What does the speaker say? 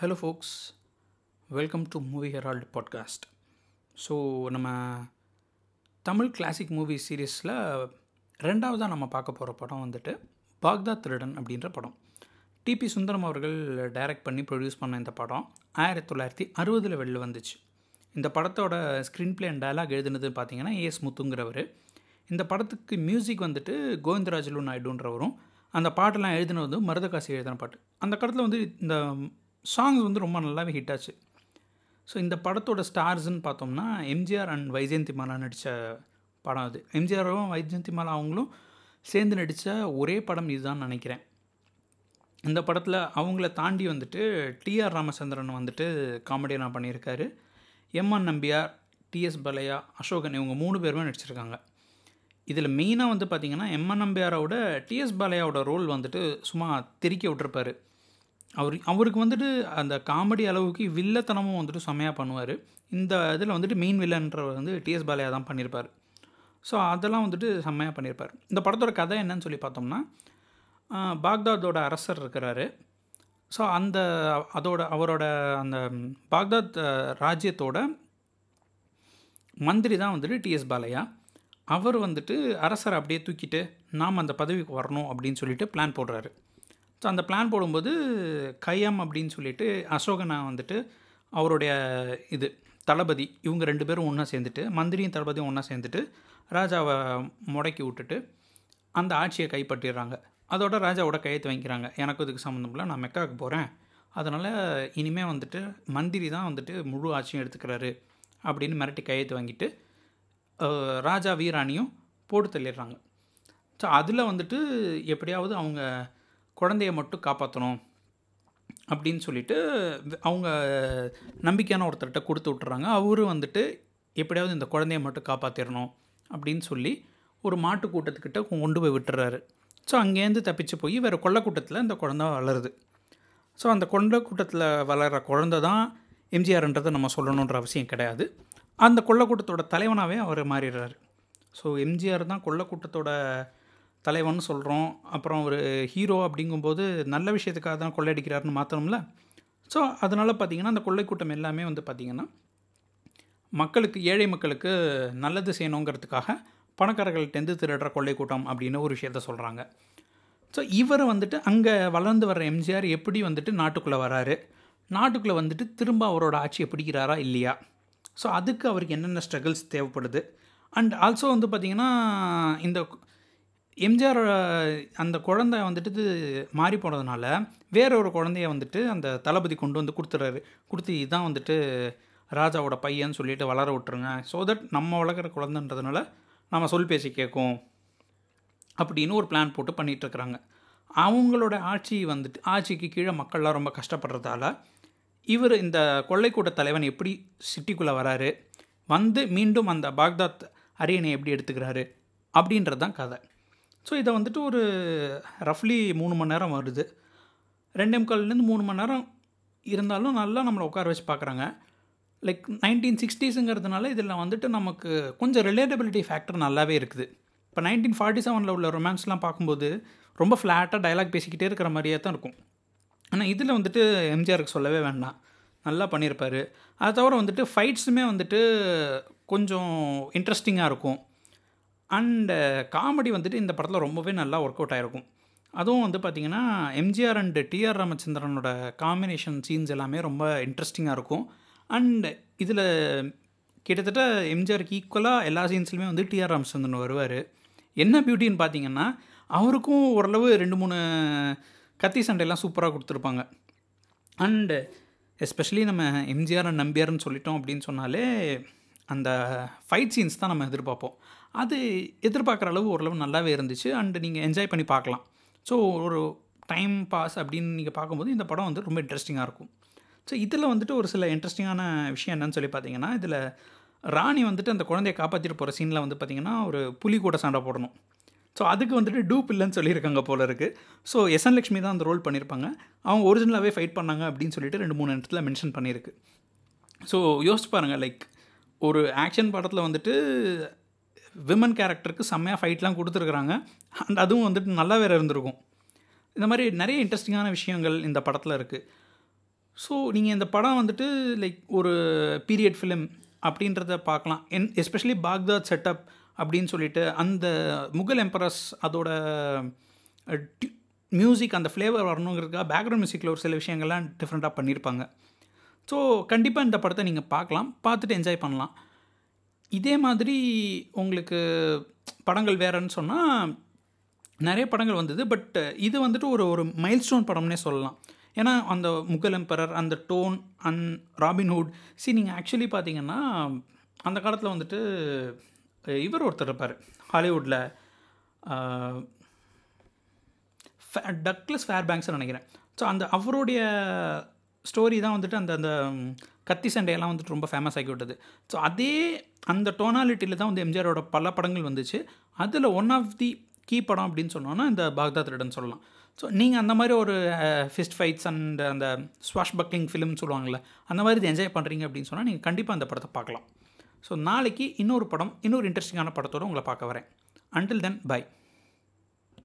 Hello folks welcome to movie herald podcast so நம்ம Tamil classic movie சீரீஸில் ரெண்டாவதாக நம்ம பார்க்க போகிற படம் வந்துட்டு பாக்தாத் திருடன் அப்படின்ற படம். டிபி சுந்தரம் அவர்கள் டைரக்ட் பண்ணி ப்ரொடியூஸ் பண்ண இந்த படம் ஆயிரத்தி தொள்ளாயிரத்தி அறுபதில் வெளில வந்துச்சு இந்த படத்தோட ஸ்க்ரீன் பிளே அண்ட் டயலாக் எழுதுனது பார்த்தீங்கன்னா ஏஎஸ் முத்துங்கிறவர். இந்த படத்துக்கு மியூசிக் வந்துட்டு கோவிந்தராஜலு நாயுடுன்றவரும் அந்த பாட்டெல்லாம் எழுதினது வந்து மருதகாசி எழுதின பாட்டு. அந்த காலத்தில் வந்து இந்த சாங்ஸ் வந்து ரொம்ப நல்லாவே ஹிட் ஆச்சு. ஸோ இந்த படத்தோட ஸ்டார்ஸ்ன்னு பார்த்தோம்னா எம்ஜிஆர் அண்ட் வைஜெயந்தி மாலா நடித்த படம் அது. எம்ஜிஆரும் வைஜெயந்தி மாலா அவங்களும் சேர்ந்து நடித்த ஒரே படம் இதுதான் நினைக்கிறேன். இந்த படத்தில் அவங்கள தாண்டி வந்துட்டு டிஆர் ராமச்சந்திரன் வந்துட்டு காமெடியனாக பண்ணியிருக்காரு. எம்என் நம்பியார் டிஎஸ் பலையா அசோகன் இவங்க மூணு பேருமே நடிச்சிருக்காங்க. இதில் மெயினாக வந்து பார்த்திங்கன்னா எம்என் நம்பியாரோட டிஎஸ் பாலையாவோட ரோல் வந்துட்டு சும்மா தெறிக்க விட்டுருப்பாரு. அவர் அவருக்கு வந்துட்டு அந்த காமெடி அளவுக்கு வில்லத்தனமும் வந்துட்டு செம்மையாக பண்ணுவார். இந்த இதில் வந்துட்டு மெயின் வில்லன்றவர் வந்து டிஎஸ் பாலையா தான் பண்ணியிருப்பார் ஸோ அதெல்லாம் வந்துட்டு செம்மையாக பண்ணியிருப்பார் இந்த படத்தோட கதை என்னன்னு சொல்லி பார்த்தோம்னா பாக்தாதோட அரசர் இருக்கிறாரு. ஸோ அந்த அதோட அவரோட அந்த பாக்தாத் ராஜ்யத்தோட மந்திரி தான் வந்துட்டு டிஎஸ் பாலையா. அவர் வந்துட்டு அரசரை அப்படியே தூக்கிட்டு நாம் அந்த பதவிக்கு வரணும் அப்படின்னு சொல்லிட்டு பிளான் போடுறாரு. ஸோ அந்த பிளான் போடும்போது கையம் அப்படின்னு சொல்லிட்டு அசோகனா வந்துட்டு அவருடைய இது தளபதி இவங்க ரெண்டு பேரும் ஒன்றா சேர்ந்துட்டு மந்திரியும் தளபதியும் ஒன்றா சேர்ந்துட்டு ராஜாவை முடக்கி விட்டுட்டு அந்த ஆட்சியை கைப்பற்றிடுறாங்க. அதோட ராஜாவோட கையெழுத்து வாங்கிக்கிறாங்க எனக்கு இதுக்கு சம்மந்தம் இல்லை நான் மெக்காவுக்கு போகிறேன் அதனால் இனிமேல் வந்துட்டு மந்திரி தான் வந்துட்டு முழு ஆட்சியும் எடுத்துக்கிறாரு அப்படின்னு மிரட்டி கையெழுத்து வாங்கிட்டு ராஜா வீராணியும் போட்டு தள்ளிடுறாங்க. ஸோ அதில் வந்துட்டு எப்படியாவது அவங்க குழந்தைய மட்டும் காப்பாற்றணும் அப்படின்னு சொல்லிட்டு அவங்க நம்பிக்கையான ஒருத்தர்கிட்ட கொடுத்து விட்டுறாங்க. அவரும் வந்துட்டு எப்படியாவது இந்த குழந்தைய மட்டும் காப்பாற்றிடணும் அப்படின்னு சொல்லி ஒரு மாட்டு கூட்டத்துக்கிட்ட கொண்டு போய் விட்டுறாரு. ஸோ அங்கேருந்து தப்பிச்சு போய் வேறு கொள்ளக்கூட்டத்தில் அந்த இந்த குழந்த வளருது. ஸோ அந்த கொள்ளக்கூட்டத்தில் வளர்கிற குழந்த தான் எம்ஜிஆர்ன்றதை நம்ம சொல்லணுன்ற அவசியம் கிடையாது. அந்த கொள்ளக்கூட்டத்தோட தலைவனாகவே அவர் மாறிடுறாரு. ஸோ எம்ஜிஆர் தான் கொள்ளக்கூட்டத்தோட தலைவன் சொல்கிறோம் அப்புறம் ஒரு ஹீரோ அப்படிங்கும்போது நல்ல விஷயத்துக்காக தான் கொள்ளையடிக்கிறாருன்னு மாற்றணும்ல ஸோ அதனால் பார்த்திங்கன்னா அந்த கொள்ளை கூட்டம் எல்லாமே வந்து பார்த்திங்கன்னா மக்களுக்கு ஏழை மக்களுக்கு நல்லது செய்யணுங்கிறதுக்காக பணக்காரர்கள்ட்டேருந்து திருடுற கொள்ளைக்கூட்டம் அப்படின்னு ஒரு விஷயத்த சொல்கிறாங்க ஸோ இவர் வந்துட்டு அங்கே வளர்ந்து வர்ற எம்ஜிஆர் எப்படி வந்துட்டு நாட்டுக்குள்ளே வராரு? நாட்டுக்குள்ளே வந்துட்டு திரும்ப அவரோட ஆட்சியை பிடிக்கிறாரா இல்லையா? ஸோ அதுக்கு அவருக்கு என்னென்ன ஸ்ட்ரகிள்ஸ் தேவைப்படுது? அண்ட் ஆல்சோ வந்து பார்த்திங்கன்னா இந்த எம்ஜிஆர் அந்த குழந்தை வந்துட்டு மாறி போனதுனால வேற ஒரு குழந்தைய வந்துட்டு அந்த தளபதி கொண்டு வந்து கொடுத்துறாரு. கொடுத்து இதுதான் வந்துட்டு ராஜாவோட பையன்னு சொல்லிட்டு வளர விட்டுருங்க. ஸோ தட் நம்ம வளர்க்குற குழந்தைன்றதுனால நம்ம சொல் பேசி கேட்கும் அப்படின்னு ஒரு பிளான் போட்டு பண்ணிகிட்ருக்குறாங்க அவங்களோட ஆட்சி வந்துட்டு ஆட்சிக்கு கீழே மக்கள்லாம் ரொம்ப கஷ்டப்படுறதால இவர் இந்த கொள்ளைக்கூட்ட தலைவன் எப்படி சிட்டிக்குள்ளே வராரு வந்து மீண்டும் அந்த பாக்தாத் அரியணை எப்படி எடுத்துக்கிறாரு அப்படின்றது தான் கதை. ஸோ இதை வந்துட்டு ஒரு ரஃப்லி மூணு மணி நேரம் வருது. ரெண்டே முக்கால்லேருந்து மூணு மணி நேரம் இருந்தாலும் நல்லா நம்மளை உட்கார வச்சு பார்க்குறாங்க. லைக் நைன்டீன் சிக்ஸ்டீஸுங்கிறதுனால இதில் வந்துட்டு நமக்கு கொஞ்சம் ரிலேட்டபிலிட்டி ஃபேக்டர் நல்லாவே இருக்குது. இப்போ நைன்டீன் ஃபார்ட்டி செவனில் உள்ள ரொமான்ஸ்லாம் பார்க்கும்போது ரொம்ப ஃப்ளாட்டாக டைலாக் பேசிக்கிட்டே இருக்கிற மாதிரியே தான் இருக்கும். ஆனால் இதில் வந்துட்டு எம்ஜிஆருக்கு சொல்லவே வேண்டாம். நல்லா பண்ணியிருப்பார். அதை தவிர வந்துட்டு ஃபைட்ஸுமே வந்துட்டு கொஞ்சம் இன்ட்ரெஸ்டிங்காக இருக்கும். அண்டு காமெடி uh, வந்துட்டு இந்த படத்தில் ரொம்பவே நல்லா ஒர்க் அவுட் ஆகிருக்கும் அதுவும் வந்து பார்த்திங்கன்னா எம்ஜிஆர் அண்டு டிஆர் ராமச்சந்திரனோட காம்பினேஷன் சீன்ஸ் எல்லாமே ரொம்ப இன்ட்ரெஸ்டிங்காக இருக்கும். அண்ட் இதில் கிட்டத்தட்ட எம்ஜிஆருக்கு ஈக்குவலாக எல்லா சீன்ஸ்லையுமே வந்து டிஆர் ராமச்சந்திரன் வருவார். என்ன பியூட்டின்னு பார்த்தீங்கன்னா அவருக்கும் ஓரளவு ரெண்டு மூணு கத்தி சண்டையெல்லாம் சூப்பராக கொடுத்துருப்பாங்க. அண்டு எஸ்பெஷலி நம்ம எம்ஜிஆர் அண்ட் நம்பியார்னு சொல்லிட்டோம் அப்படின்னு சொன்னாலே அந்த ஃபைட் சீன்ஸ் தான் நம்ம எதிர்பார்ப்போம். அது எதிர்பார்க்குற அளவு ஓரளவு நல்லாவே இருந்துச்சு. அண்டு நீங்கள் என்ஜாய் பண்ணி பார்க்கலாம். ஸோ ஒரு டைம் பாஸ் அப்படின்னு நீங்கள் பார்க்கும்போது இந்த படம் வந்து ரொம்ப இன்ட்ரெஸ்டிங்காக இருக்கும். ஸோ இதில் வந்துட்டு ஒரு சில இன்ட்ரெஸ்டிங்கான விஷயம் என்னன்னு சொல்லி பார்த்தீங்கன்னா இதில் ராணி வந்துட்டு அந்த குழந்தைய காப்பாற்றிட்டு போகிற சீனில் வந்து பார்த்திங்கன்னா ஒரு புலி கூட சண்டை போடணும். ஸோ அதுக்கு வந்துட்டு டூப் இல்லைன்னு சொல்லியிருக்காங்க போல இருக்குது ஸோ எஸ்என் லக்ஷ்மி தான் அந்த ரோல் பண்ணியிருப்பாங்க. அவங்க ஒரிஜினலாகவே ஃபைட் பண்ணாங்க அப்படின்னு சொல்லிட்டு ரெண்டு மூணு இடத்துல மென்ஷன் பண்ணியிருக்கு. ஸோ யோசிச்சு பாருங்கள் லைக் ஒரு ஆக்ஷன் படத்தில் வந்துட்டு விமன் கேரக்டருக்கு செம்மையாக ஃபைட்லாம் கொடுத்துருக்குறாங்க. அண்ட் அதுவும் வந்துட்டு நல்லா வேறு இருந்திருக்கும். இந்த மாதிரி நிறைய இன்ட்ரெஸ்டிங்கான விஷயங்கள் இந்த படத்தில் இருக்குது ஸோ நீங்கள் இந்த படம் வந்துட்டு லைக் ஒரு பீரியட் ஃபிலிம் அப்படின்றத பார்க்கலாம். என் எஸ்பெஷலி பாக்தாத் செட்டப் அப்படின்னு சொல்லிட்டு அந்த முகல் எம்பரஸ் அதோட மியூசிக் அந்த ஃப்ளேவர் வரணுங்கிறதுக்காக பேக்ரவுண்ட் மியூசிக்கில் ஒரு சில விஷயங்கள்லாம் டிஃப்ரெண்ட்டாக பண்ணியிருப்பாங்க ஸோ கண்டிப்பாக இந்த படத்தை நீங்கள் பார்க்கலாம். பார்த்துட்டு என்ஜாய் பண்ணலாம். இதே மாதிரி உங்களுக்கு படங்கள் வேறன்னு சொன்னால் நிறைய படங்கள் வந்தது. பட் இது வந்துட்டு ஒரு ஒரு மைல்ஸ்டோன் படம்னே சொல்லலாம். ஏன்னா அந்த முகல் எம்பரர் அந்த டோன் அன் ராபின்ஹுட் சி நீங்கள் ஆக்சுவலி பார்த்தீங்கன்னா அந்த காலத்தில் வந்துட்டு இவர் ஒருத்தர் இருப்பார். ஹாலிவுட்டில் டக்லஸ் ஃபேர்பேங்க்ஸ்னு நினைக்கிறேன். ஸோ அந்த அவருடைய ஸ்டோரி தான் வந்துட்டு அந்த அந்த கத்தி சண்டையெல்லாம் வந்துட்டு ரொம்ப ஃபேமஸ் ஆகி விட்டது. ஸோ அதே அந்த டோனாலிட்டியில் தான் வந்து எம்ஜிஆரோட பல படங்கள் வந்துச்சு. அதில் ஒன் ஆஃப் தி கீ படம் அப்படின்னு சொன்னோன்னா இந்த பாக்தாத் ரெடன் சொல்லலாம். ஸோ நீங்கள் அந்த மாதிரி ஒரு ஃபிஸ்ட் ஃபைட்ஸ் அண்ட் அந்த ஸ்வாஷ் பக்லிங் ஃபிலிம்னு சொல்லுவாங்கள்ல அந்த மாதிரி இது என்ஜாய் பண்ணுறீங்க அப்படின்னு சொன்னால் நீங்கள் கண்டிப்பாக அந்த படத்தை பார்க்கலாம். ஸோ நாளைக்கு இன்னொரு படம் இன்னொரு இன்ட்ரெஸ்டிங்கான படத்தோடு உங்களை பார்க்க வரேன். Until then by